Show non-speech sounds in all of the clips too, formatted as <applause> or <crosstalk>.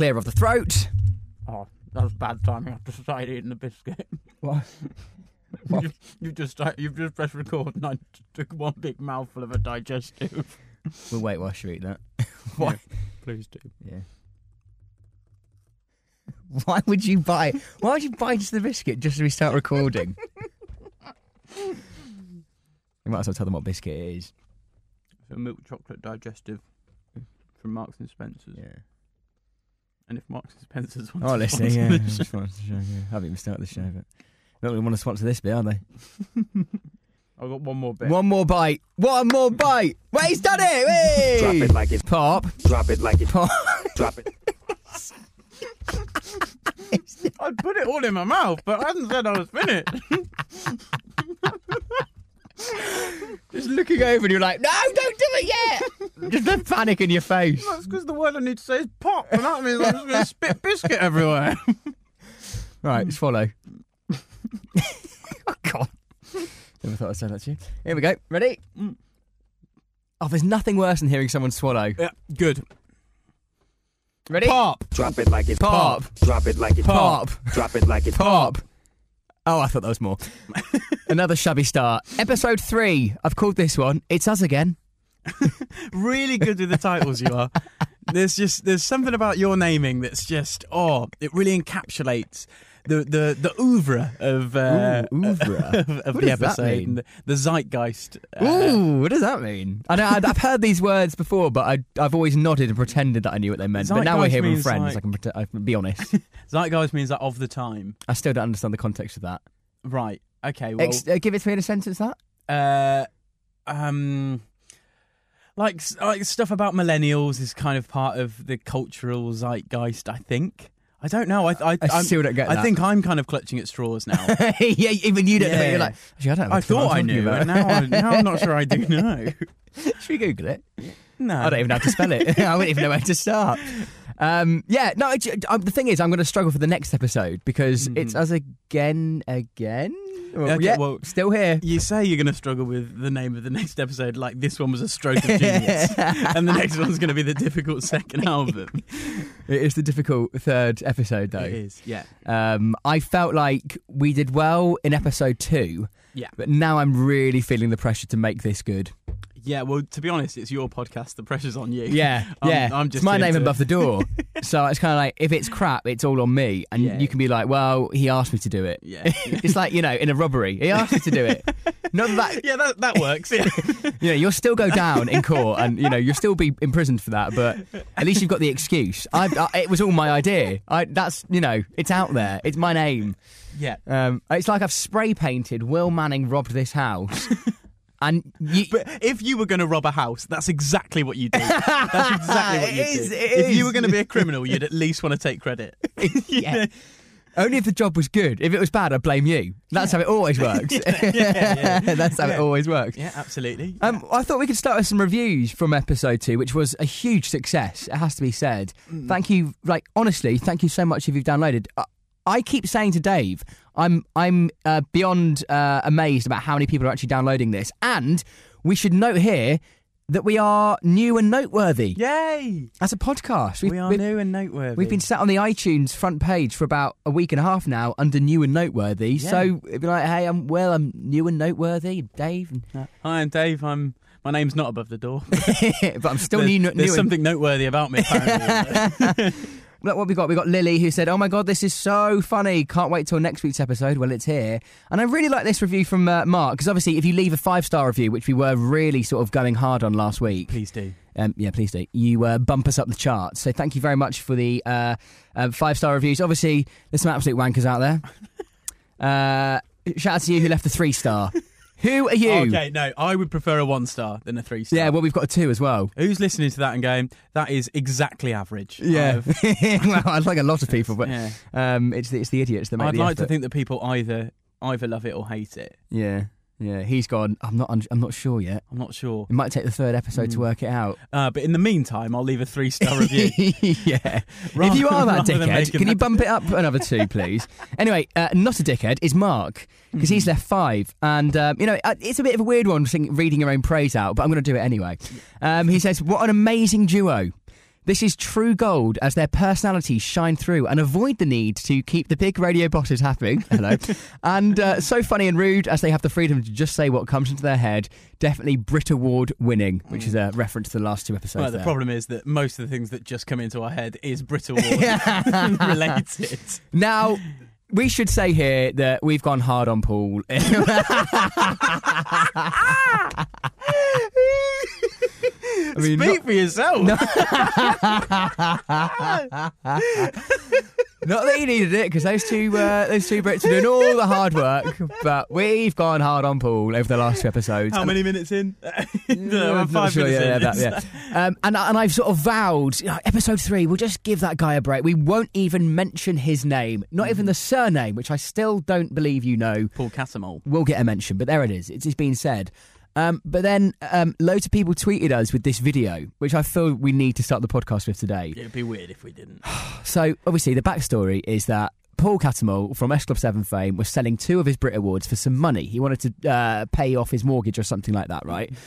clear of the throat. Oh, that was bad timing. I've just started eating the biscuit. <laughs> What? you, you just start, you've just pressed record, and I took one big mouthful of a digestive. <laughs> We'll wait whilst you eat that. <laughs> Why? Please do. Yeah. Why would you buy? Why would you buy just the biscuit just as we start recording? you might as well tell them what biscuit it is. A milk chocolate digestive from Marks and Spencer's. Yeah. And if Marks and Spencer's wants Oh, to listening, sponsor yeah. this show- Sponsor the show, yeah. Haven't even started the show, but not really want to sponsor this bit, are they? <laughs> I've got one more bit. One more bite. One more bite. Wait, he's done it. Hey! Drop it like it's Pop. drop it like it's Pop. <laughs> drop it. <laughs> I'd put it all in my mouth, but I hadn't said I was finished. Just looking over and you're like, no, don't do it yet. <laughs> Just the panic in your face. That's because the word I need to say is pop, and that means I'm just going to spit biscuit everywhere. <laughs> Right, swallow. oh, <laughs> God. Never thought I'd say that to you. Here we go. Ready? Mm. Oh, there's nothing worse than hearing someone swallow. yeah, good. Ready? Pop. Drop it like it's Pop. Drop it like it's Pop. Drop it like it's Pop. Oh, I thought that was more. Another shabby start. Episode three. I've called this one. It's us again. <laughs> Really good with the titles you are. There's just there's something about your naming that's just oh, it really encapsulates the the the oeuvre of uh, Ooh, oeuvre. of, <laughs> of What the does that episode, mean? the, the zeitgeist. uh, Ooh, what does that mean? I know I'd- I've heard these words before, but I, I've always nodded and pretended that I knew what they meant. but now we're here with friends. like- I can pretend, I can be honest. <laughs> zeitgeist means that of the time. I still don't understand the context of that. Right. Okay. Well. Ex- uh, give it to me in a sentence. That uh, um, like like stuff about millennials is kind of part of the cultural zeitgeist. I think. I don't know. I I, I still don't get I that. think I'm kind of clutching at straws now. <laughs> yeah, even you don't know. You're like, actually, I don't. Know I thought I knew, but now, I, now I'm not sure I do <laughs> know. Should we Google it? No, I don't even know how to spell it. <laughs> I wouldn't even know where to start. Um, yeah, no. It, um, the thing is, I'm going to struggle for the next episode because it's us again, again. Well. Okay, yeah, well- still here. You say you're going to struggle with the name of the next episode, like this one was a stroke of genius, <laughs> and the next one's going to be the difficult second album. It is the difficult third episode, though. It is, yeah. Um, I felt like we did well in episode two, Yeah. but now I'm really feeling the pressure to make this good. Yeah, well, to be honest, it's your podcast. The pressure's on you. Yeah, <laughs> I'm- yeah. I'm just it's my name to- above the door, <laughs> so it's kind of like if it's crap, it's all on me, and Yeah. you can be like, "Well, he asked me to do it." Yeah. <laughs> it's like you know, in a robbery, he asked me to do it. Not that Yeah, that, that works. Yeah. you know, you'll still go down in court, and you know, you'll still be imprisoned for that. But at least you've got the excuse. I, I it was all my idea. I that's you know, it's out there. It's my name. yeah. Um, it's like I've spray painted Will Manning robbed this house, and you. But if you were going to rob a house, that's exactly what you do. That's exactly <laughs> what you do. it if is. you were going to be a criminal, you'd <laughs> at least want to take credit. <laughs> yeah. Only if the job was good. If it was bad, I'd blame you. That's how it always works. That's how it always works. Yeah, absolutely. Um, I thought we could start with some reviews from episode two, which was a huge success. It has to be said. Thank you, like honestly, thank you so much if you've downloaded. I, I keep saying to Dave, I'm I'm uh, beyond uh, amazed about how many people are actually downloading this, and we should note here that we are new and noteworthy Yay! as a podcast. We've, We are new and noteworthy. We've been sat on the iTunes front page for about a week and a half now under new and noteworthy. Yeah. So it'd be like, hey, I'm well, I'm new and noteworthy, Dave, and- Hi, I'm Dave. I'm. My name's not above the door. <laughs> but I'm still there's new. there's new and- something noteworthy about me. <laughs> <laughs> Look what we got. We got Lily who said, "Oh my god, this is so funny! Can't wait till next week's episode." Well, it's here, and I really like this review from uh, Mark because obviously, if you leave a five star review, which we were really sort of going hard on last week, Please do. um, yeah, please do. You uh, bump us up the charts. So thank you very much for the uh, uh, five star reviews. Obviously, there's some absolute wankers out there. <laughs> Uh, shout out to you who left the three star. Who are you? Okay, no, I would prefer a one star than a three star. Yeah, well, we've got a two as well. Who's listening to that and going, that is exactly average? Yeah, <laughs> well, I'd like a lot of people, but yeah. um, it's the, it's the idiots that make I'd like to think that people either either love it or hate it. Yeah, yeah. He's gone. I'm not. un- I'm not sure yet. I'm not sure. It might take the third episode to Mm. work it out. Uh, but in the meantime, I'll leave a three star review. <laughs> yeah. Rather- if you are that dickhead, can you bump it <laughs> up another two, please? anyway, uh, not a dickhead is Mark because Mm-hmm. he's left five, and um, you know uh, it's a bit of a weird one reading your own praise out, but I'm going to do it anyway. Um, he says, "What an amazing duo." This is true gold as their personalities shine through and avoid the need to keep the big radio bosses happy. <laughs> Hello. and uh, so funny and rude as they have the freedom to just say what comes into their head. Definitely Brit Award winning, which is a reference to the last two episodes. Well, the there. problem is that most of the things that just come into our head is Brit Award <laughs> <laughs> related. Now, we should say here that we've gone hard on Paul. <laughs> I mean, Speak not, for yourself. <laughs> not that you needed it because those two uh, those two Brits are doing all the hard work, but we've gone hard on Paul over the last two episodes. How many minutes in? <laughs> no, I'm five sure, minutes yeah, in. that- yeah. Um, and and I've sort of vowed, you know, episode three, we'll just give that guy a break. We won't even mention his name, not even the surname, which I still don't believe you know. Paul Cattermole. Will get a mention, but there it is. It's, it's been said. Um, but then um, loads of people tweeted us with this video, which I feel we need to start the podcast with today. It'd be weird if we didn't. <sighs> So obviously the backstory is that Paul Cattermole from S Club 7 fame was selling two of his Brit Awards for some money. He wanted to uh, pay off his mortgage or something like that, right? <laughs>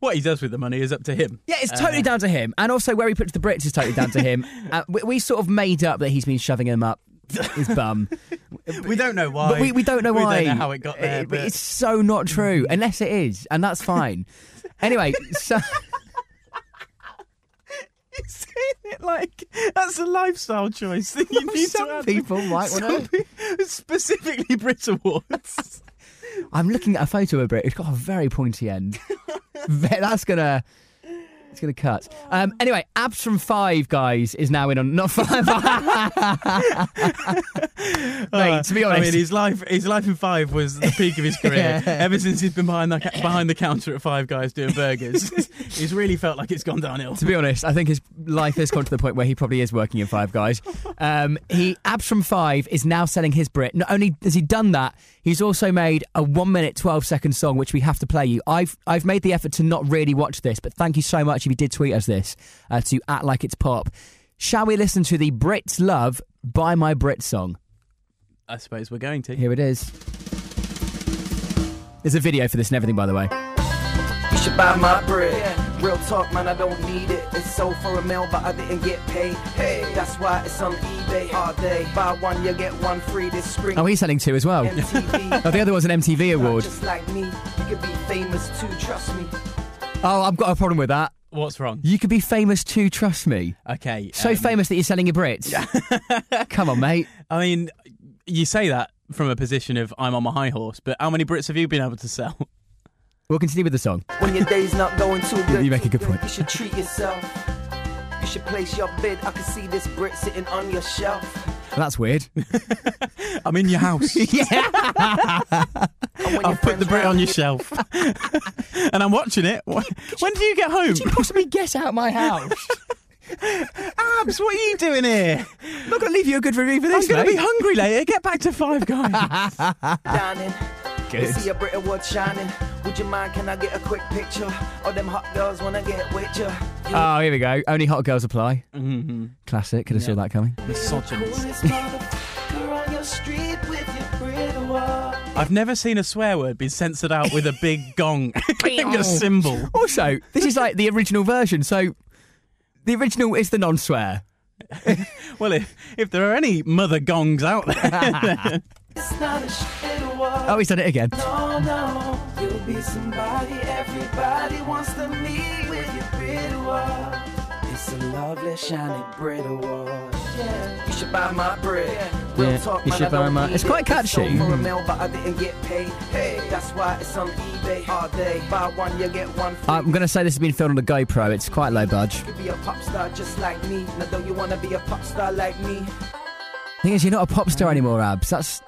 What he does with the money is up to him. Yeah, it's totally down to him. And also where he puts the Brits is totally down to him. <laughs> Uh, we, we sort of made up that he's been shoving them up his bum. <laughs> We don't know why. But we, we don't know We why. don't know how it got there. It- but it's so not true, unless it is, and that's fine. <laughs> anyway, so <laughs> You're saying it like that's a lifestyle choice that you need some to have. people might want to. specifically Brit Awards. I'm looking at a photo of a Brit. It's got a very pointy end. That's gonna. It's gonna cut. Um, anyway, abs from five guys is now in on not five. <laughs> Mate, to be I honest, mean, his life his life in Five was the peak of his <laughs> career. Ever since he's been behind the <laughs> behind the counter at Five Guys doing burgers, he's really felt like it's gone downhill. to be honest, I think his life has gone to the point where he probably is working in Five Guys. Um, he abs from five is now selling his Brit. Not only has he done that, he's also made a one minute twelve second song which we have to play you. I've I've made the effort to not really watch this, but thank you so much if you did tweet us this uh, to act like it's pop. Shall we listen to the Brits Love by My Brit song? I suppose we're going to. Here it is. There's a video for this and everything, by the way. You should buy my bread. Real talk, man, I don't need it. It's sold for a mil, but I didn't get paid. Hey, that's why it's on eBay all day. Buy one, you get one free this spring. Oh, he's selling two as well. <laughs> Oh, the other was an MTV award. Just like me, you could be famous too, trust me. Oh, I've got a problem with that. What's wrong? You could be famous too, trust me. Okay. So um, famous that you're selling your Brits. <laughs> Come on, mate. <laughs> I mean, you say that from a position of I'm on my high horse, but how many Brits have you been able to sell? We'll continue with the song. When your day's not going too good, You make a good point. You should treat yourself. You should place your bid. I can see this Brit sitting on your shelf. That's weird. <laughs> I'm in your house. <laughs> yeah. I'll your put the Brit on your shelf, <laughs> and I'm watching it. When when do you get home? Did you possibly get out my house. Abs, what are you doing here? I'm not going to leave you a good review for this. I'm going to be hungry later. Get back to Five Guys. dining. You Good. see a Brit Award shining. Would you mind? Can I get a quick picture? All them hot girls wanna get with you. You Oh, here we go. Only hot girls apply. mm-hmm. Classic. Could have saw that coming. Misogynist. coolest motherfucker on your street with your Brit Award. I've never seen a swear word be censored out with a big gong, <laughs> a cymbal. Also, this is like the original version. So the original is the non-swear. <laughs> Well, if, if there are any mother gongs out there, It's not a shit award. Oh, he's done it again. No, no, you'll be somebody everybody wants to meet with your Brit Award. It's a lovely, shiny Brit Award. Yeah, you should buy my bread. Real Yeah, talk, you should buy my- it's quite it. It's sold catchy. for a mm. mil, but I didn't get paid. Hey, that's why it's on eBay all day. Buy one, you get one free. I'm going to say this has been filmed on a GoPro. It's quite low budge. You could be a pop star just like me. Now, don't you wanna be a pop star like me? Thing is, you're not a pop star anymore, Abs. That's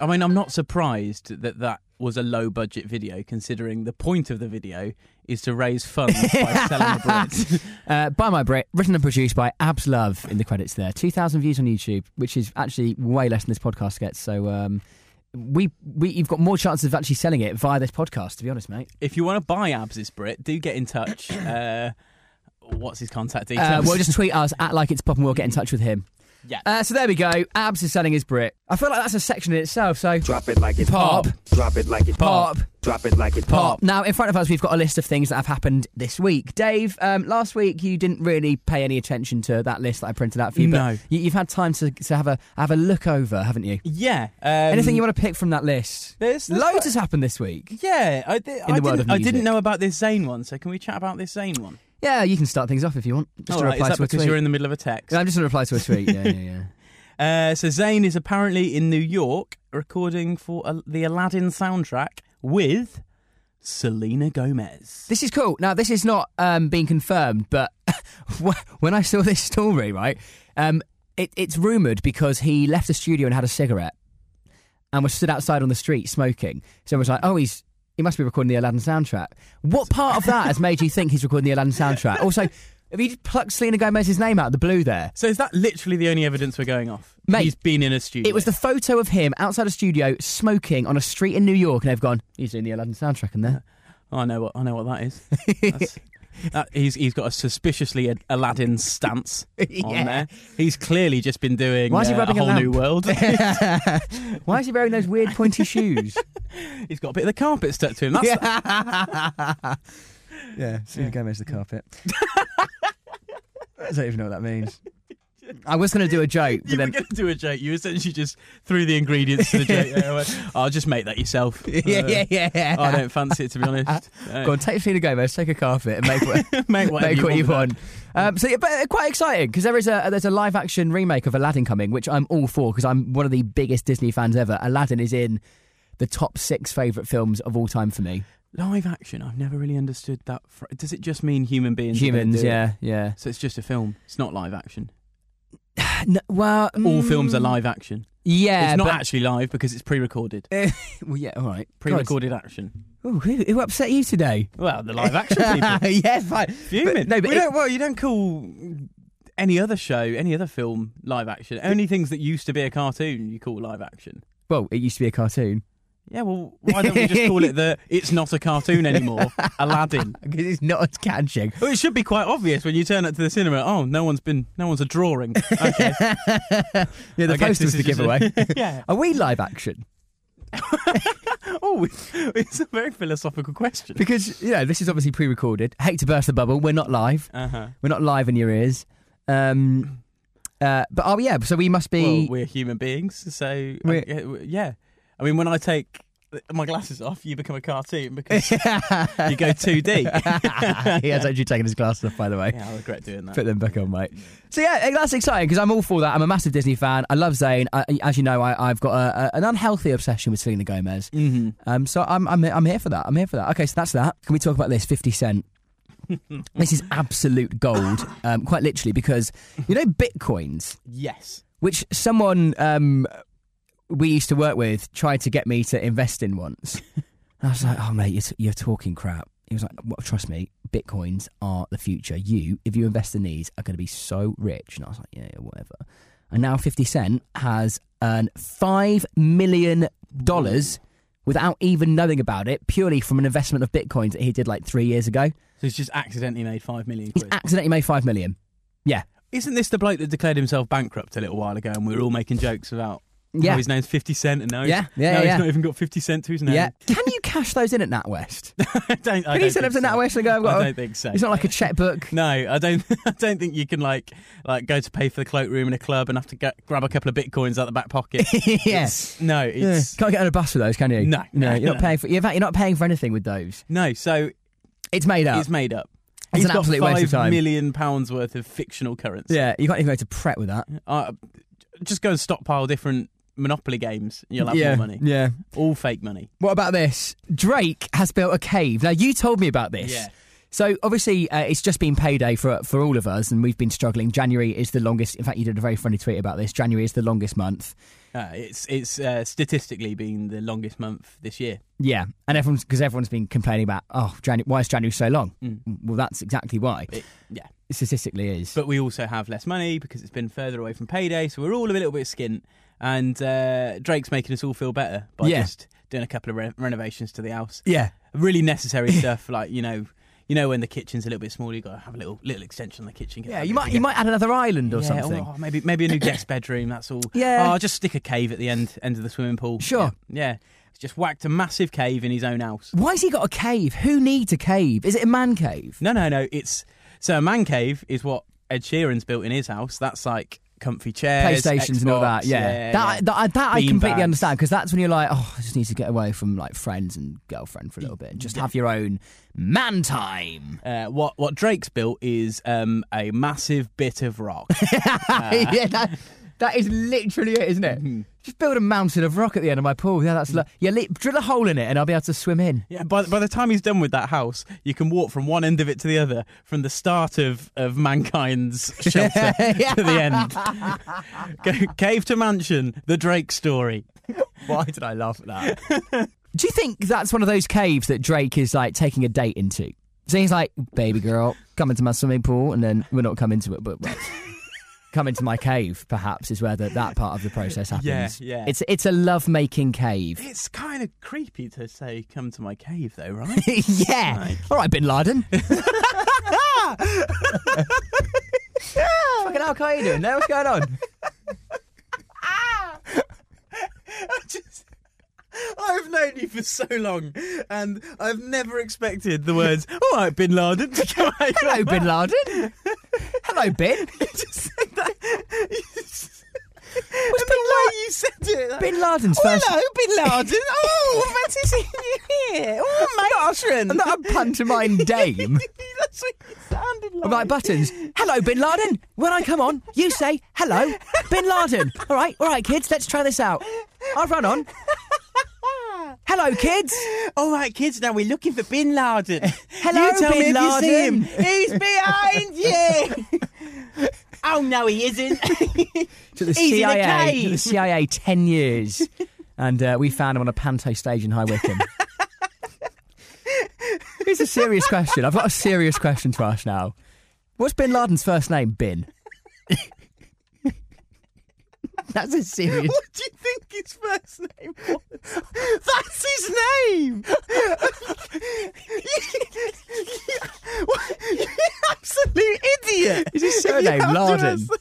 I mean, I'm not surprised that that was a low budget video, considering the point of the video is to raise funds by <laughs> selling the Brit. <laughs> uh, by my Brit, written and produced by Abs Love in the credits there. 2,000 views on YouTube, which is actually way less than this podcast gets. So um, we, we, you've got more chances of actually selling it via this podcast, to be honest, mate. if you want to buy Abs's Brit, do get in touch. <coughs> Uh, what's his contact details? Uh, well, just tweet us at like it's pop and we'll get in touch with him. Yeah. Uh, so there we go. Abs is selling his Brit. I feel like that's a section in itself. So Drop it like it's Pop. Drop it like it's Pop. Drop it like it's Pop. Now, in front of us, we've got a list of things that have happened this week. Dave, um, last week you didn't really pay any attention to that list that I printed out for you. No. But you, you've had time to, to have a have a look over, haven't you? Yeah. Um, Anything you want to pick from that list? There's, there's Loads quite- has happened this week. Yeah, I, di- I, the world didn't, of I didn't know about this Zayn one, so can we chat about this Zayn one? Yeah, you can start things off if you want. Just All to right, reply is that to a because tweet. you're in the middle of a text? I'm just going to reply to a tweet. Yeah, yeah, yeah. <laughs> <laughs> Uh, so Zayn is apparently in New York recording for uh, the Aladdin soundtrack with Selena Gomez. This is cool. Now, this is not um, being confirmed, but <laughs> when I saw this story, right, um, it, it's rumoured because he left the studio and had a cigarette and was stood outside on the street smoking. So it was like, oh, he's he must be recording the Aladdin soundtrack. What part of that has made you think he's recording the Aladdin soundtrack? Also, have you plucked Selena Gomez's name out of the blue there? So is that literally the only evidence we're going off? Mate, He's been in a studio. It was the photo of him outside a studio smoking on a street in New York, and they've gone, he's doing the Aladdin soundtrack in there. <laughs> Oh, I know what I know what that is. <laughs> That's- that- he's he's got a suspiciously Aladdin stance <laughs> on there. He's clearly just been doing Why is he uh, rubbing a a whole new world. <laughs> Why is he wearing those weird pointy <laughs> shoes? he's got a bit of the carpet stuck to him. That's yeah, yeah. Selena Gomez the carpet. I don't even know what that means. I was going to do a joke, but You were going to do a joke. You essentially just threw the ingredients to the joke. <laughs> Yeah, went, I'll just make that yourself. <laughs> yeah, Uh, yeah, yeah. I don't fancy it to be <laughs> honest. Uh, Go on, take Selena Gomez, take a carpet, and make what, make what you with want. Um, so, yeah, but uh, quite exciting because there is a there's a live action remake of Aladdin coming, which I'm all for because I'm one of the biggest Disney fans ever. Aladdin is in the top six favorite films of all time for me. Live action. I've never really understood that. Does it just mean human beings? Humans, yeah, yeah. So it's just a film. It's not live action. <sighs> No, well, All mm, films are live action. Yeah, it's not but, actually live because it's pre-recorded. <laughs> well, yeah, all right. Pre-recorded action. Ooh, who, who upset you today? Well, the live action <laughs> people. yeah, fine. Fuming. But- no, but we it- don't, well, you don't call any other show, any other film live action. Only things that used to be a cartoon you call live action. Well, it used to be a cartoon Yeah, well, why don't we just call it the <laughs> "It's not a cartoon anymore"? Aladdin. <laughs> because it's not as catching. Well, it should be quite obvious when you turn up to the cinema. Oh, no one's been, no one's a drawing. Okay, <laughs> Yeah, the I guess poster was the is just a- giveaway. yeah. Are we live action? Oh, it's a very philosophical question. Because you know this is obviously pre-recorded. Hate to burst the bubble. We're not live. Uh huh. We're not live in your ears. Um, uh, but oh yeah, so we must Well, be. we're human beings, so We're- uh, yeah, yeah. I mean, when I take my glasses off, you become a cartoon because <laughs> you go 2D. <laughs> he has actually taken his glasses off, by the way. Yeah, I regret doing that. Put them back on, mate. So yeah, eh, that's exciting because I'm all for that. I'm a massive Disney fan. I love Zayn. I, as you know, I, I've got a, a, an unhealthy obsession with Selena Gomez. Mm-hmm. Um, so I'm, I'm I'm here for that. I'm here for that. Okay, so that's that. Can we talk about this? Fifty Cent. <laughs> this is absolute gold, um, quite literally, because you know bitcoins, Yes. which someone um, we used to work with tried to get me to invest in once. <laughs> I was like, "Oh mate, you're, t- you're talking crap." He was like, well, "Trust me, bitcoins are the future. You, if you invest in these, are going to be so rich." And I was like, "Yeah, yeah, whatever." And now Fifty Cent has earned five million dollars without even knowing about it, purely from an investment of bitcoins that he did like three years ago. So he's just accidentally made five million He's accidentally made five million. Yeah, Isn't this the bloke that declared himself bankrupt a little while ago, and we were all making jokes about? Yeah, how his name's Fifty Cent, and now Yeah, he's, yeah, now yeah. he's not even got Fifty Cent to his name. yeah. <laughs> Can you cash those in at NatWest? <laughs> I don't. I Can you send them to so. NatWest and go? I've got I a- don't think so. It's not like a checkbook. No, I don't. <laughs> I don't think you can like like go to pay for the cloakroom in a club and have to get, grab a couple of bitcoins out the back pocket. yes. It's- no, it's Can't get on a bus with those, can you? No, no. no, You're not paying for. In fact, you're not paying for anything with those. no. So It's made up. it's made up. It's He's an got absolute waste of time. million pounds worth of fictional currency. yeah, you can't even go to Pret with that. Uh, just go and stockpile different Monopoly games. And you'll have yeah, more money. yeah. All fake money. What about this? Drake has built a cave. Now you told me about this. Yeah. So obviously uh, it's just been payday for for all of us, and we've been struggling. January is the longest. In fact, you did a very funny tweet about this. January is the longest month. Uh, it's it's uh, statistically been the longest month this year. Yeah, and everyone's because everyone's been complaining about oh, January. Why is January so long? Mm. Well, that's exactly why. It, yeah. It statistically is. But we also have less money because it's been further away from payday, so we're all a little bit skint. And uh, Drake's making us all feel better by Yeah. just doing a couple of re- renovations to the house. yeah, Really necessary <laughs> stuff like you know you know when the kitchen's a little bit smaller, you got to have a little little extension on the kitchen. Yeah, you might you might add another island or Yeah, something. oh, maybe maybe a new guest bedroom. That's all. <laughs> Yeah. Oh, I'll just stick a cave at the end end of the swimming pool. Sure. Yeah. yeah. He's just whacked a massive cave in his own house. Why has he got a cave? Who needs a cave? Is it a man cave? No, no, no. It's so a man cave is what Ed Sheeran's built in his house. That's like comfy chairs, PlayStations and all that. Xbox, Yeah, that yeah. that, that I completely bags. understand because that's when you're like, oh, I just need to get away from like friends and girlfriend for a little bit and just have your own man time. Uh, what what Drake's built is um, a massive bit of rock. <laughs> yeah, that, that is literally it, isn't it? Mm-hmm. Just build a mountain of rock at the end of my pool. Yeah, that's mm. lo- yeah. Li- drill a hole in it, and I'll be able to swim in. yeah, by, by the time he's done with that house, you can walk from one end of it to the other, from the start of, of mankind's <laughs> shelter Yeah. to the end. Cave to mansion, the Drake story. <laughs> Why did I laugh at that? Do you think that's one of those caves that Drake is like taking a date into? So he's like, "Baby girl, come into my swimming pool," and then we're not coming to it, but. but Come into my cave, perhaps, is where the, that part of the process happens. Yeah, yeah. It's it's a love making cave. It's kind of creepy to say, "Come to my cave," though, <laughs> right? yeah. Like- All right, Bin Laden. <laughs> Fucking are you doing there? What's going on? <laughs> just, I've known you for so long, and I've never expected the words "All right, Bin Laden" to come out. Hello, Bin. Laden. Hello, Bin. <laughs> just said that. You just- What's and the way you said it. Bin Laden's Oh, first. hello, Bin Laden. <laughs> Oh, fancy seeing you here. Oh, matron. I'm not a pantomime <laughs> dame. That's what you sounded like. I'm like buttons. Hello, Bin Laden. When I come on, you say hello, Bin Laden. All right, all right, kids. Let's try this out. I'll run on. Hello, kids. <laughs> All right, kids. Now we're looking for Bin Laden. <laughs> Hello, you tell Bin me if you see him. Laden. <laughs> He's behind you. oh no, he isn't. To the He's CIA. To the CIA. Ten years, and uh, we found him on a panto stage in High Wycombe. It's a serious question. I've got a serious question to ask now. What's Bin Laden's first name? Bin. <laughs> That's a serious. What do you think his first name was? That's his name. <laughs> you absolute idiot. Is his surname have Laden? ask-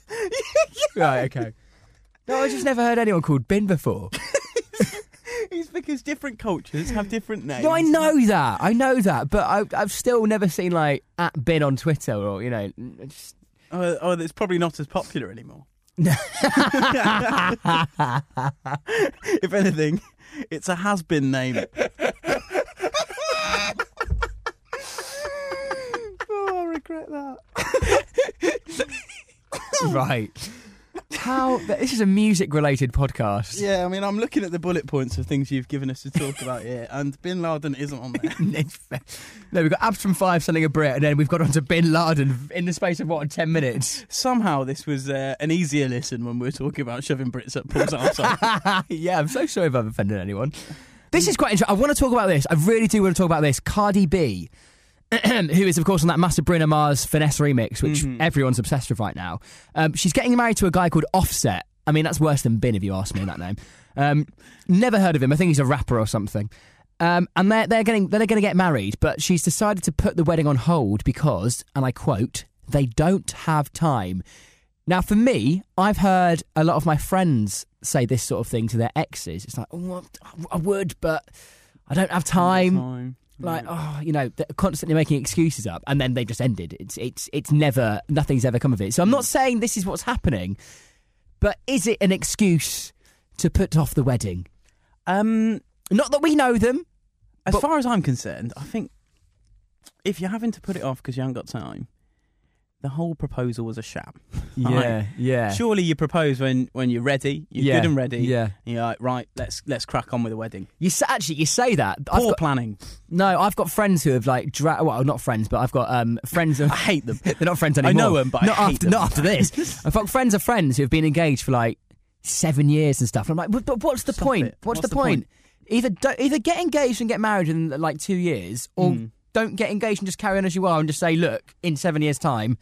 <laughs> Right. Okay. No, I just never heard anyone called Bin before. It's because different cultures have different names. No, I know that. I know that, but I, I've still never seen like at Bin on Twitter or you know. Just... Oh, oh, it's probably not as popular anymore. <laughs> if anything, it's a has-been name. <laughs> oh, I regret that. <laughs> right. How? This is a music-related podcast. Yeah, I mean, I'm looking at the bullet points of things you've given us to talk <laughs> about here, and Bin Laden isn't on there. <laughs> No, we've got Abs from Five selling a Brit, and then we've got onto Bin Laden in the space of what ten minutes. Somehow, this was uh, an easier listen when we were talking about shoving Brits up Paul's arsehole. <laughs> yeah, I'm so sorry if I've offended anyone. This is quite interesting. I want to talk about this. I really do want to talk about this. Cardi B, <clears throat> who is, of course, on that massive Bruno Mars Finesse remix, which everyone's obsessed with right now. Um, she's getting married to a guy called Offset. I mean, that's worse than Bin, if you ask me that name. Um, never heard of him. I think he's a rapper or something. Um, and they're, they're getting they're going to get married, but she's decided to put the wedding on hold because, and I quote, they don't have time. Now, for me, I've heard a lot of my friends say this sort of thing to their exes. It's like, oh, I would, but I don't have time. Like, oh, you know, they're constantly making excuses up, and then they just ended. It's it's it's never nothing's ever come of it. So I'm not saying this is what's happening, but is it an excuse to put off the wedding? Um, Not that we know them. as But- far as I'm concerned, I think if you're having to put it off because you haven't got time, the whole proposal was a sham. <laughs> Right. yeah. Surely you propose when, when you're ready, you're Yeah, good and ready. yeah. and you're like, right, let's let's crack on with the wedding. You actually you say that. I've Poor got, planning. no, I've got friends who have like dra- well, not friends, but I've got um friends. Of, <laughs> I hate them. <laughs> They're not friends anymore. I know 'em, but I not hate after them. not after this. I've got friends of friends who have been engaged for like seven years and stuff. And I'm like, but, but what's the Stop point? What's, What's the, the point? point? Either do, either get engaged and get married in like two years, or Mm. Don't get engaged and just carry on as you are and just say, look, in seven years' time,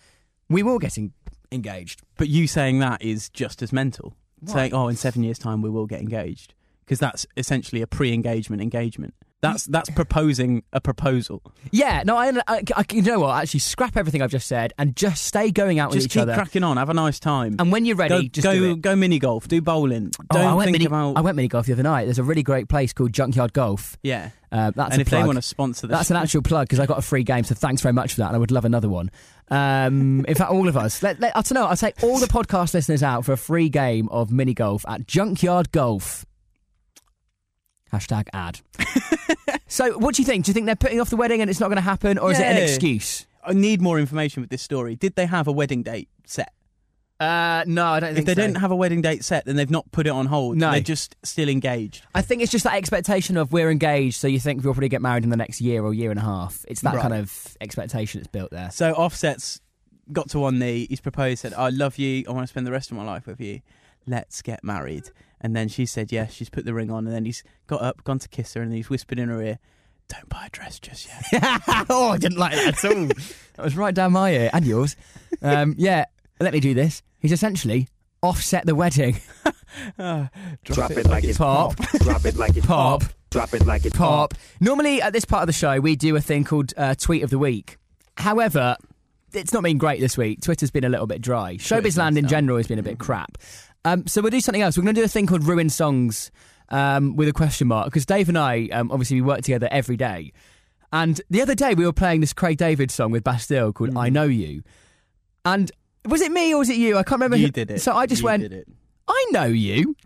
we will get en- engaged. But you saying that is just as mental. Saying, oh, in seven years' time we will get engaged. Because that's essentially a pre-engagement engagement. That's that's proposing a proposal. Yeah, no, I, I, I- you know what? Actually, scrap everything I've just said and just stay going out with Just each keep other. cracking on. Have a nice time. and when you're ready, go just go go mini golf. Do bowling. Oh, Don't I went think mini, about I went mini golf the other night. There's a really great place called Junkyard Golf. yeah. Uh, that's and a if they want to sponsor this, That's an actual plug because I got a free game, so thanks very much for that, and I would love another one. Um, <laughs> in fact, all of us. Let, let, I don't know. I'll take all the podcast listeners out for a free game of mini golf at Junkyard Golf. Hashtag ad. <laughs> so, what do you think? Do you think they're putting off the wedding and it's not going to happen, or is it an Yeah. excuse? I need more information with this story. Did they have a wedding date set? Uh, no, I don't think If they so. didn't have a wedding date set, then they've not put it on hold. No. They're just still engaged. I think it's just that expectation of we're engaged, so you think we'll probably get married in the next year or year and a half. It's that Right. kind of expectation that's built there. So Offset's got to one knee. He's proposed, said, "I love you. I want to spend the rest of my life with you. Let's get married." And then she said, "Yes." She's put the ring on, and then he's got up, gone to kiss her, and he's whispered in her ear, "Don't buy a dress just yet." <laughs> oh, I didn't like that at all. that was right down my ear and yours. Um, <laughs> yeah, let me do this. He's essentially offset the wedding. <laughs> Ah, Drop it like it's Pop. Drop it like it's Pop. Drop it like it's Pop. Normally, at this part of the show, we do a thing called uh, Tweet of the Week. However, it's not been great this week. Twitter's been a little bit dry. Showbiz land in general has been a bit crap. Um, so we'll do something else. We're going to do a thing called Ruined Songs um, with a question mark because Dave and I, um, obviously, we work together every day. And the other day, we were playing this Craig David song with Bastille called Mm. "I Know You," and was it me or was it you? I can't remember. You who- did it. So I just You went. "I know you." <laughs>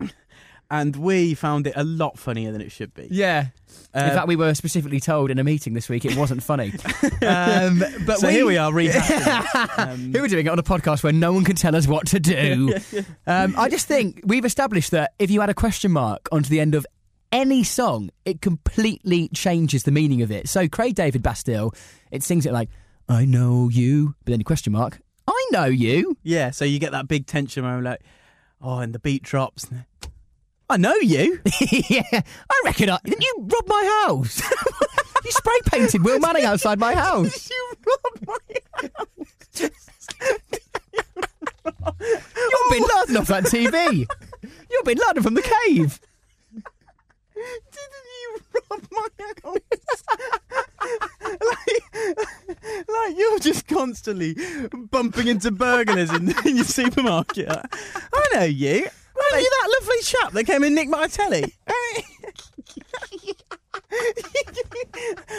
and we found it a lot funnier than it should be. Yeah. Uh, in fact, we were specifically told in a meeting this week it wasn't funny. <laughs> um, but so here we are <laughs> rehashing. Um, Who are doing it on a podcast where no one can tell us what to do? <laughs> um, I just think we've established that if you add a question mark onto the end of any song, it completely changes the meaning of it. So Craig David Bastille, it sings it like, I know you, but then a question mark, I know you. yeah, so you get that big tension moment, like, oh, and the beat drops. I know you. <laughs> yeah, I reckon I. Didn't you rob my house? <laughs> you spray painted Will Manning outside my house. <laughs> you robbed my house. You're Bin oh. Laden off that TV. You're Bin Laden from the cave. Didn't you rob my house? like, like you're just constantly bumping into burglars in, in your supermarket. I know you. Are you that lovely chap that came and nicked my telly? <laughs>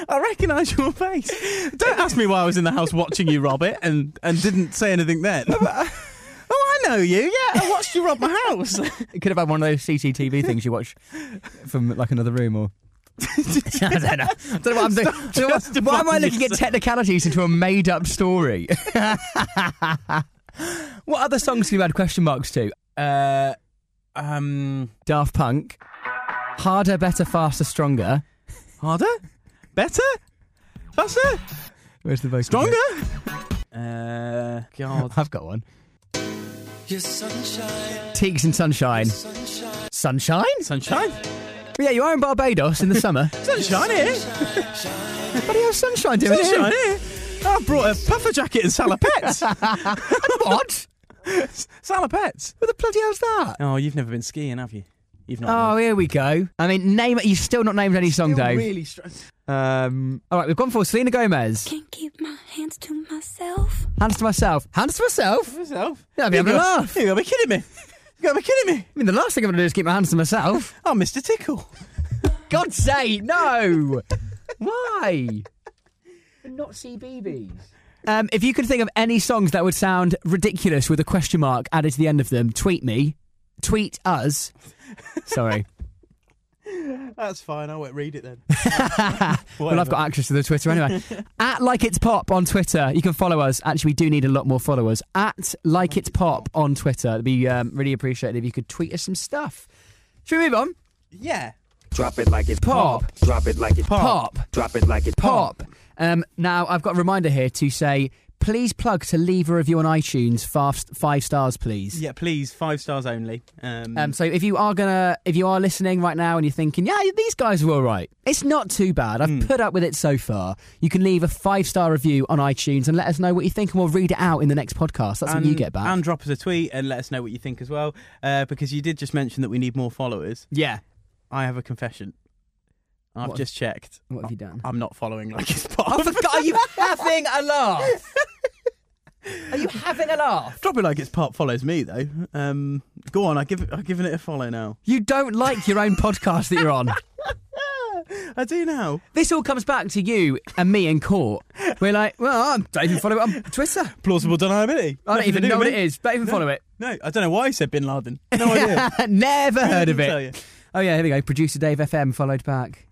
I recognise your face. Don't ask me why I was in the house watching you rob it and, and didn't say anything then. oh, I know you. Yeah, I watched you rob my house. It <laughs> could have had one of those CCTV things you watch from like another room or. <laughs> I don't know. I don't know what I'm doing. I what- Why am I looking at technicalities into a made up story? what other songs can you add question marks to? Uh, um, Daft Punk. Harder, better, faster, stronger. harder, better, faster, Where's the vocal? stronger. Uh, <laughs> God. I've got one. Your sunshine, Teaks and sunshine. sunshine, Sunshine? Sunshine, Yeah, you are in Barbados in the summer. <laughs> sunshine here, What hell's sunshine doing sunshine here. I brought a puffer jacket and salopettes. <laughs> What? <laughs> salopettes. What the bloody hell's that? Oh, you've never been skiing, have you? You've not. Oh, not. here we go. I mean, name it. You've still not named any song, Still Dave. really str- Um, all right, we've gone for Selena Gomez. Can't keep my hands to myself. Hands to myself. Hands to myself. yourself. Yeah, I'd be You having a laugh. <laughs> You gotta be kidding me. You gotta be kidding me. I mean, the last thing I'm going to do is keep my hands to myself. <laughs> Oh, Mr. Tickle. God's sake, no! Why? Not CBeebies. Um, if you could think of any songs that would sound ridiculous with a question mark added to the end of them, tweet me. Tweet us. Sorry. <laughs> That's fine. I won't read it then. <laughs> well, I've got access to the Twitter anyway. <laughs> At Like It's Pop on Twitter. You can follow us. Actually, we do need a lot more followers. At Like It's Pop on Twitter. It'd be um, really appreciated if you could tweet us some stuff. Should we move on? Yeah. Drop it like it's Pop. Drop it like it's Pop. Drop it like it's Pop. Um, now, I've got a reminder here to say please plug to leave a review on iTunes. Five, five stars, please. Yeah, please. Five stars only. Um, Um, so if you are gonna, if you are listening right now and you're thinking, yeah, these guys are all right, it's not too bad. I've Hmm. put up with it so far. You can leave a five star review on iTunes and let us know what you think, and we'll read it out in the next podcast. That's and, what you get back. And drop us a tweet and let us know what you think as well. Uh, because you did just mention that we need more followers. yeah, I have a confession. I've What- just checked. What have you done? I'm not following like his. Oh, are you having a laugh? Are you having a laugh? Drop it like it's part follows me though. Um, go on, I give I've given it a follow now. You don't like your own podcast that you're on. <laughs> I do now. This all comes back to you and me in court. We're like, well, I don't even follow it on Twitter. Plausible deniability. I don't Nothing even do know what it is. Don't even No. follow it. No, I don't know why I said Bin Laden. No idea. <laughs> Never heard of it. Oh yeah, here we go. Producer Dave FM followed back.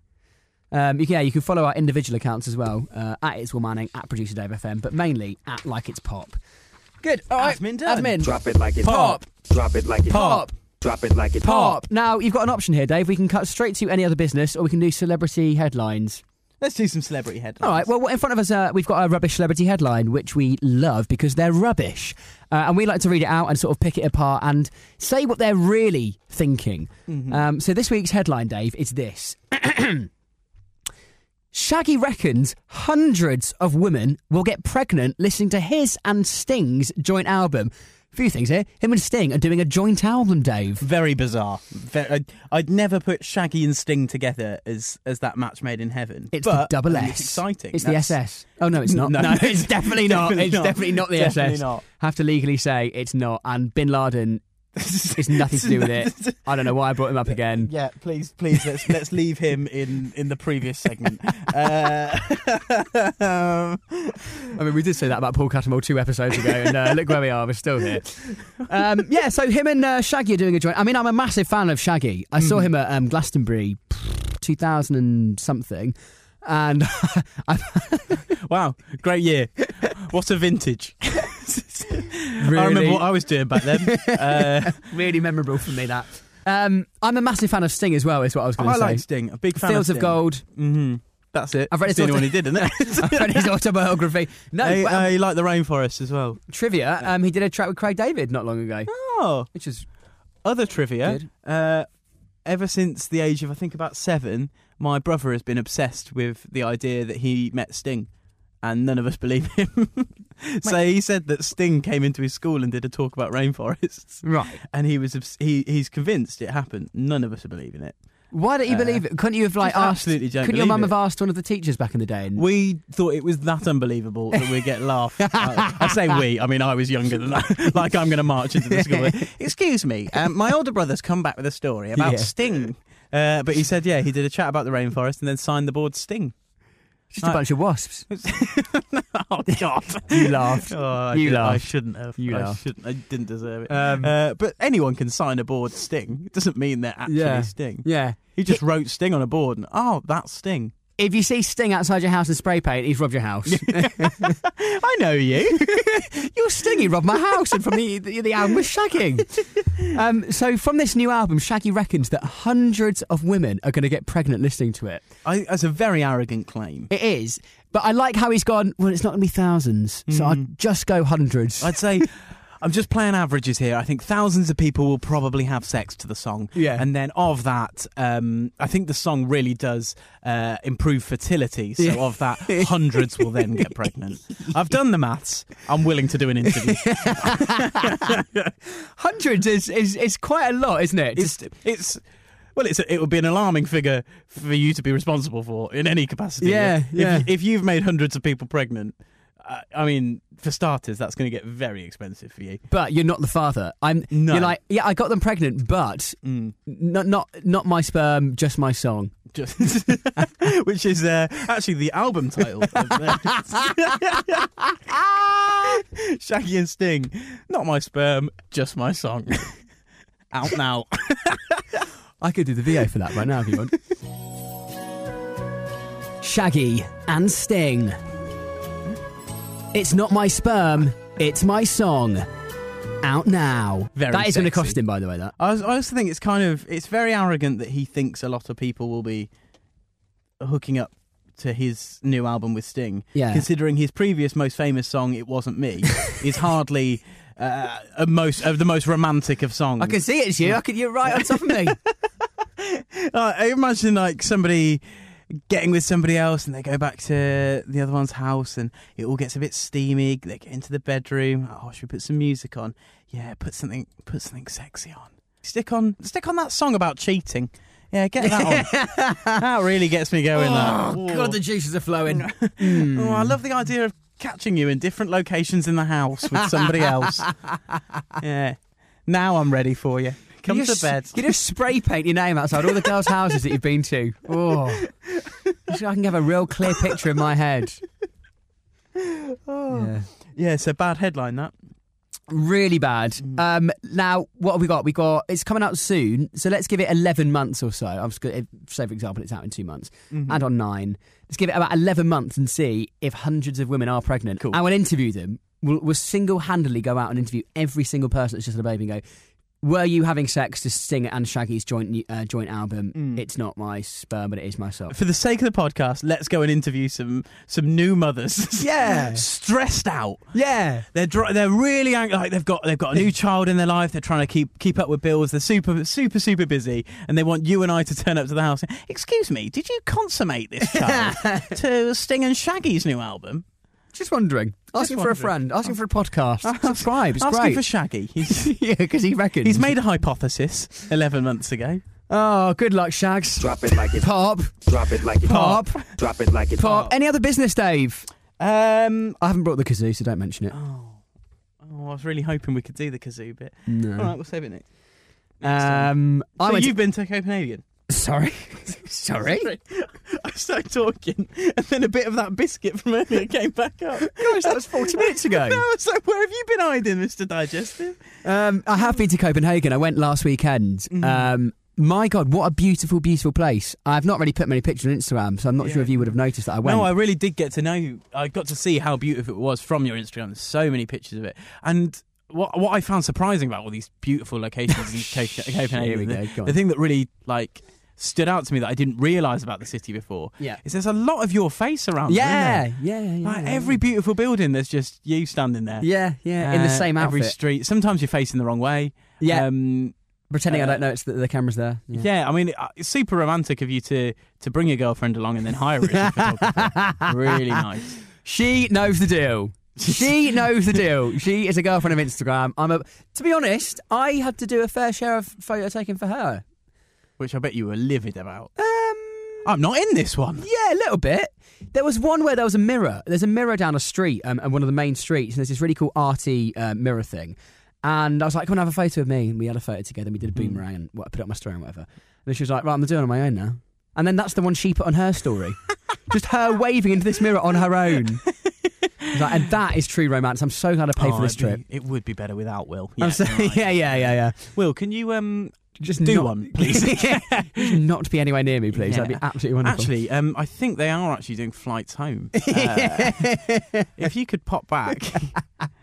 Um, you can, yeah, you can follow our individual accounts as well uh, at It's Will Manning at Producer Dave FM, but mainly at Like It's Pop. Good. All right, Admin done. Admin. Drop it like it's Pop. Drop it like it's Pop. Drop it like it's Pop. Now you've got an option here, Dave. We can cut straight to any other business, or we can do celebrity headlines. Let's do some celebrity headlines. All right. Well, in front of us, uh, we've got a rubbish celebrity headline, which we love because they're rubbish, uh, and we like to read it out and sort of pick it apart and say what they're really thinking. Um, so this week's headline, Dave, is this. <clears throat> Shaggy reckons hundreds of women will get pregnant listening to his and Sting's joint album. A few things here. Him and Sting are doing a joint album, Dave. Very bizarre. Ve- I'd, I'd never put Shaggy and Sting together as as that match made in heaven. It's but the double I mean, S. It's exciting. It's That's- the SS. Oh no, it's not. <laughs> No. No, it's definitely <laughs> not. Definitely it's not. definitely not the Definitely SS. not. Have to legally say it's not. And Bin Laden, it's nothing to do with it. I don't know why I brought him up again. Yeah, please, please let's let's leave him in in the previous segment. Uh, um, <laughs> I mean, we did say that about Paul Cattermole two episodes ago, and uh, look where we are. We're still here. Um, yeah, so him and uh, Shaggy are doing a joint. I mean, I'm a massive fan of Shaggy. I saw him at um, Glastonbury, 2000 and something, and <laughs> wow, great year. What a vintage. Really, I remember what I was doing back then. <laughs> Uh, really memorable for me. That. Um, I'm a massive fan of Sting as well. Is what I was going I to say. like Sting. A big fan Fields of, of Gold. hmm That's it. I've read his the only auto- one he did, isn't it? <laughs> I've read his autobiography. No, I, but, um, I like the rainforest as well. trivia. Um, he did a track with Craig David not long ago, Oh, which is other trivia. Uh, ever since the age of I think about seven, my brother has been obsessed with the idea that he met Sting, and none of us believe him. <laughs> <laughs> so he said that Sting came into his school and did a talk about rainforests, <laughs> right. and he was obs- he he's convinced it happened. None of us are believing it. Why don't you Uh, believe it? Couldn't you have like just asked? absolutely don't Couldn't your believe mum it. have asked one of the teachers back in the day? And, We thought it was that unbelievable that we get laughed. I, I say we. I mean, I was younger than that. <laughs> like I'm going to march into the school. Excuse me, um, my older brother's come back with a story about Yeah. Sting. Uh, but he said, yeah, he did a chat about the rainforest and then signed the board Sting. Just a bunch of wasps. <laughs> Oh God, <laughs> You laughed. Oh, I, You did- I shouldn't have. You I laughed. shouldn't. I didn't deserve it. Um, uh, but anyone can sign a board Sting. It doesn't mean they're actually Yeah. Sting. Yeah. He just wrote Sting on a board, and oh, that's Sting. If you see Sting outside your house and spray paint, he's robbed your house. <laughs> I know you. <laughs> You're Sting. Robbed my house, and from the the, the album was shagging. Um, so from this new album, Shaggy reckons that hundreds of women are going to get pregnant listening to it. I, that's a very arrogant claim. It is, but I like how he's gone. Well, it's not going to be thousands, so I'd just go hundreds. I'd say <laughs> I'm just playing averages here. I think thousands of people will probably have sex to the song. Yeah. And then of that, um, I think the song really does uh, improve fertility. So Yeah. of that, hundreds will then get pregnant. I've done the maths. I'm willing to do an interview. <laughs> Hundreds is, is is quite a lot, isn't it? it's it's well, it's it would be an alarming figure for you to be responsible for in any capacity. Yeah, If- yeah. If, if you've made hundreds of people pregnant, uh, I mean, for starters, that's going to get very expensive for you. but you're not the father. I'm. No. You're like, yeah, I got them pregnant, but Mm. not not not my sperm, just my song. Just, <laughs> which is uh, actually the album title. <laughs> <laughs> Shaggy and Sting, not my sperm, just my song. Out now. I could do the VO for that right now if you want. Shaggy and Sting. It's not my sperm, it's my song. Out now. Very that is going to sexy. cost him, by the way. That I, was, I also think it's kind of it's very arrogant that he thinks a lot of people will be hooking up to his new album with Sting. Yeah. Considering his previous most famous song, "It Wasn't Me," <laughs> is hardly uh, a most of the most romantic of songs. I can see it's you. I can. You're right on top of me. Uh, <laughs> I imagine like somebody getting with somebody else and they go back to the other one's house and it all gets a bit steamy. They get into the bedroom. Oh, should we put some music on? Yeah, put something put something sexy on. Stick on stick on that song about cheating. Yeah, get that on. <laughs> that really gets me going. that. Oh, God, the juices are flowing. <laughs> Oh, I love the idea of catching you in different locations in the house with somebody else. <laughs> yeah. Now I'm ready for you. Come you to just, bed. You just spray paint your name outside all the girls' houses that you've been to. <laughs> Oh, so I can have a real clear picture in my head. Yeah. Yeah, it's a bad headline, that. Really bad. Mm. Um, now, what have we got? We got it's coming out soon, so let's give it eleven months or so. I'm just going to say, for example, it's out in two months. Mm-hmm. Add on nine. Let's give it about eleven months and see if hundreds of women are pregnant. Cool. I will interview them. We'll, we'll single-handedly go out and interview every single person that's just had a baby and go. Were you having sex to Sting and Shaggy's joint uh, joint album? Mm. It's not my sperm, but it is my soul. For the sake of the podcast, let's go and interview some some new mothers. <laughs> Yeah. stressed out. Yeah. They're dr- they're really ang- like they've got they've got a new <laughs> child in their life. They're trying to keep keep up with bills. They're super super super busy, and they want you and I to turn up to the house. Excuse me, did you consummate this <laughs> child to Sting and Shaggy's new album? Just wondering. Asking for a wondering. friend. Asking for a podcast. <laughs> Subscribe. It's Asking great. for Shaggy. <laughs> He's, yeah, because he reckons. he's made a hypothesis eleven months ago. Oh, good luck, Shags. Drop it like it's Pop. Drop it like it's Pop. Drop it like it's Pop. Any other business, Dave? Um. I haven't brought the kazoo, so don't mention it. Oh, oh, I was really hoping we could do the kazoo bit. No. All right, we'll save it next. next time. Um, I so went. you've been to Copenhagen. Sorry. <laughs> Sorry. <laughs> I started talking, and then a bit of that biscuit from earlier <laughs> came back up. Gosh, that was 40 minutes ago. <laughs> I was like, where have you been hiding, Mr. Digestive? Um, I have been to Copenhagen. I went last weekend. Mm-hmm. Um, my God, what a beautiful, beautiful place. I've not really put many pictures on Instagram, so I'm not sure if you would have noticed that I went. No, I really did get to know. I got to see how beautiful it was from your Instagram. There's so many pictures of it, and what what I found surprising about all these beautiful locations in Copenhagen, Here we go, go on. the thing that really like stood out to me that I didn't realise about the city before Yeah. is there's a lot of your face around. there, yeah, isn't yeah, yeah, like yeah. every beautiful building, there's just you standing there. Yeah, yeah, in the Uh, same every street. Sometimes you're facing the wrong way. Yeah. Um, Pretending I uh, don't notice that the camera's there. yeah. I mean, uh, it's super romantic of you to to bring your girlfriend along and then hire her as a <laughs> photographer. really nice. She knows the deal. She <laughs> knows the deal. She is a girlfriend of Instagram. I'm a. To be honest, I had to do a fair share of photo taking for her. Which I bet you were livid about. Um, I'm not in this one. yeah, a little bit. There was one where there was a mirror. There's a mirror down a street, um, and one of the main streets, and there's this really cool arty uh, mirror thing. And I was like, "Come and have a photo of me." And we had a photo together. and We did a boomerang and what, I put it on my story and whatever. And then she was like, "Right, I'm doing it on my own now." And then that's the one she put on her story, <laughs> just her waving into this mirror on her own. <laughs> Like, and that is true romance. I'm so glad I paid Oh, for this it'd be- trip. it would be better without Will. I'm Yeah, so, <laughs> yeah, yeah, yeah, yeah. Will, can you um Just do not, one, <laughs> please? not to be anywhere near me, please. That'd be absolutely wonderful. Actually, um, I think they are actually doing flights home. <laughs> Uh, if you could pop back, <laughs>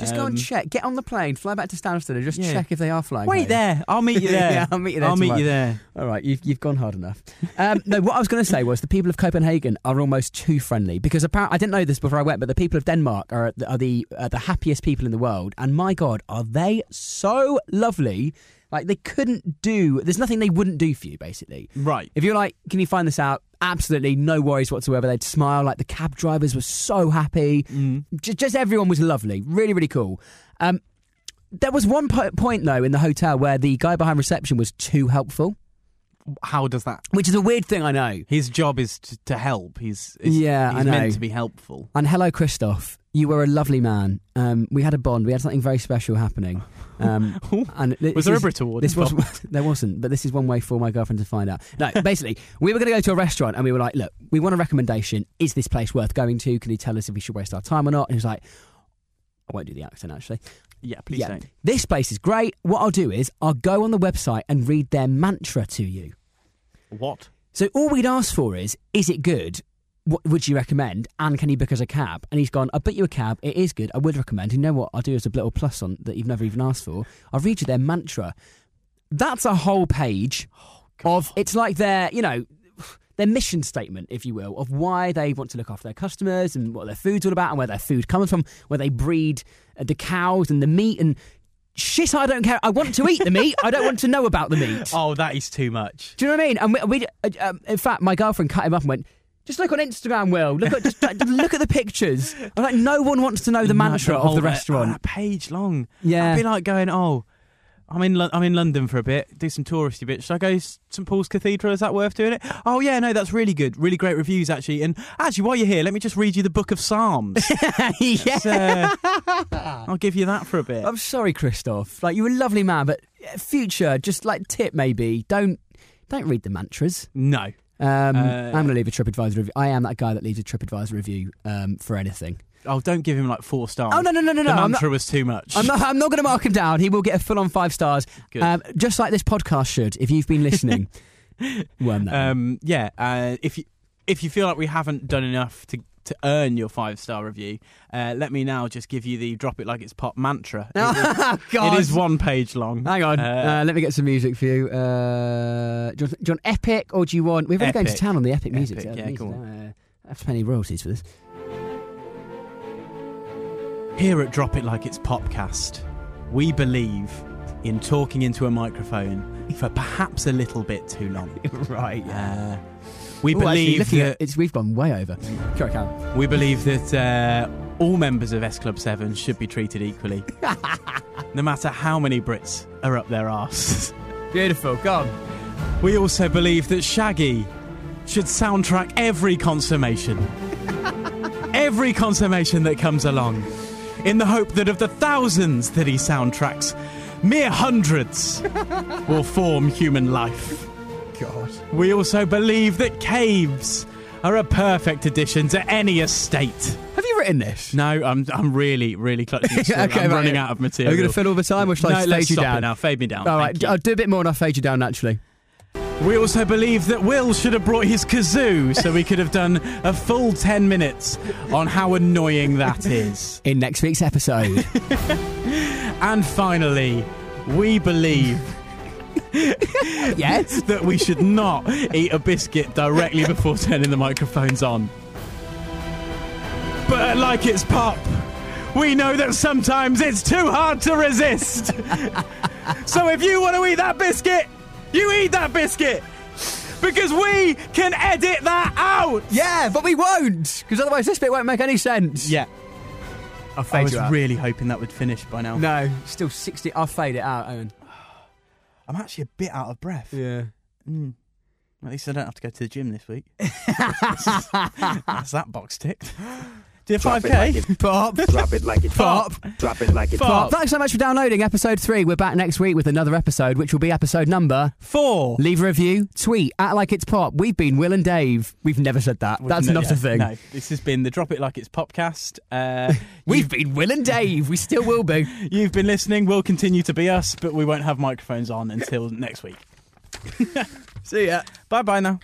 just go Um, and check. Get on the plane, fly back to Stansted, and just Yeah. check if they are flying. Wait home. there. I'll meet you <laughs> there. Yeah, I'll meet you there I'll meet you there. All right, you've, you've gone hard enough. Um, no, what I was going to say was the people of Copenhagen are almost too friendly because apparently I didn't know this before I went, but the people of Denmark are, are the are the happiest people in the world, and my God, are they so lovely? Like they couldn't do. There's nothing they wouldn't do for you, basically. Right. If you're like, can you find this out? Absolutely, no worries whatsoever. They'd smile. Like the cab drivers were so happy. Mm. Just, just everyone was lovely. Really, really cool. Um, there was one po- point though in the hotel where the guy behind reception was too helpful, How does that? which is a weird thing. I know. His job is to, to help. He's, he's Yeah, he's I know. meant to be helpful. And hello, Christoph. You were a lovely man. Um, we had a bond. We had something very special happening. Um, <laughs> and this Was there a Brit Award? This was <laughs> there wasn't, but this is one way for my girlfriend to find out. No, basically, we were going to go to a restaurant and we were like, "Look, we want a recommendation. Is this place worth going to? Can you tell us if we should waste our time or not?" And he was like, "I won't do the accent actually. Yeah, please yeah, don't. this place is great. What I'll do is I'll go on the website and read their mantra to you. What? So all we'd ask for is, is it good? What would you recommend? And can you book us a cab? And he's gone, I'll book you a cab. It is good. I would recommend. You know what? I'll do as a little plus on that you've never even asked for. I'll read you their mantra. That's a whole page of, it's like their, you know, their mission statement, if you will, of why they want to look after their customers and what their food's all about and where their food comes from, where they breed uh, the cows and the meat and shit. I don't care. I want to eat the meat. I don't want to know about the meat. <laughs> Oh, that is too much. Do you know what I mean? And we, we uh, um, in fact, my girlfriend cut him up and went, "Just look on Instagram, Will. Look at just, just look at the pictures." I'm like, no one wants to know the mantra of the uh, restaurant. A page long. Yeah. I'd be like going, oh, I'm in Lo- I'm in London for a bit. Do some touristy bits. Should I go St Paul's Cathedral? Is that worth doing it? Oh yeah, no, that's really good. Really great reviews actually. And actually, while you're here, let me just read you the Book of Psalms. <laughs> yeah. Uh, I'll give you that for a bit. I'm sorry, Christoph. Like you're a lovely man, but uh, future, just like tip maybe, don't don't read the mantras. No. Um, Uh, I'm going to leave a TripAdvisor review. I am that guy that leaves a TripAdvisor review um, for anything. Oh, don't give him like four stars. Oh no no no no The no! I'm mantra not. was too much. I'm not. I'm not going to mark him down. He will get a full on five stars, um, just like this podcast should. If you've been listening, <laughs> well, no. Um, yeah, uh, if you if you feel like we haven't done enough to to earn your five star review, uh, let me now just give you the drop it like it's pop mantra. <laughs> It, oh, God. it is one page long. Hang on. Uh, Uh, let me get some music for you. Uh, do, you want, do you want epic or do you want? We're really going to town on the epic music. Epic, yeah, music go. Uh, I have to pay any royalties for this. Here at Drop It Like It's Popcast, we believe in talking into a microphone for perhaps a little bit too long. <laughs> right. Uh, we Ooh, believe looking that at, it's we've gone way over. Sorry, we believe that uh, all members of S Club Seven should be treated equally, <laughs> no matter how many Brits are up their arse. <laughs> Beautiful. Go on. We also believe that Shaggy should soundtrack every consummation. <laughs> every consummation that comes along. In the hope that of the thousands that he soundtracks, mere hundreds will form human life. We also believe that caves are a perfect addition to any estate. Have you written this? No, I'm I'm really, really clutching. <laughs> Okay, I'm right, running yeah. out of material. Are you going to fill all the time or shall no, I fade you down? now. Fade me down. All right. I'll do a bit more and I'll fade you down naturally. We also believe that Will should have brought his kazoo so we could have done a full 10 minutes on how annoying that is. <laughs> In next week's episode. <laughs> And finally, we believe <laughs> yes? <laughs> that we should not eat a biscuit directly before turning the microphones on. But like it's pop, we know that sometimes it's too hard to resist. <laughs> so if you want to eat that biscuit, you eat that biscuit. Because we can edit that out. Yeah, but we won't, because otherwise this bit won't make any sense. Yeah. I'll I fade was you out. really hoping that would finish by now. no, still 60. I'll fade it out, Owen. I'm actually a bit out of breath. Yeah. Mm. At least I don't have to go to the gym this week. <laughs> <laughs> That's that box ticked. Did Drop it like 5k? it's Pop. Drop it like it's Pop. Drop it like it's Pop. Thanks so much for downloading episode three. We're back next week with another episode, which will be episode number. Four. Leave a review, tweet, at like it's pop. We've been Will and Dave. We've never said that. That's No, not yeah, a thing. No, this has been the Drop It Like It's Popcast. Uh, <laughs> We've been Will and Dave. We still will be. <laughs> you've been listening. We'll continue to be us, but we won't have microphones on until next week. <laughs> See ya. Bye bye now.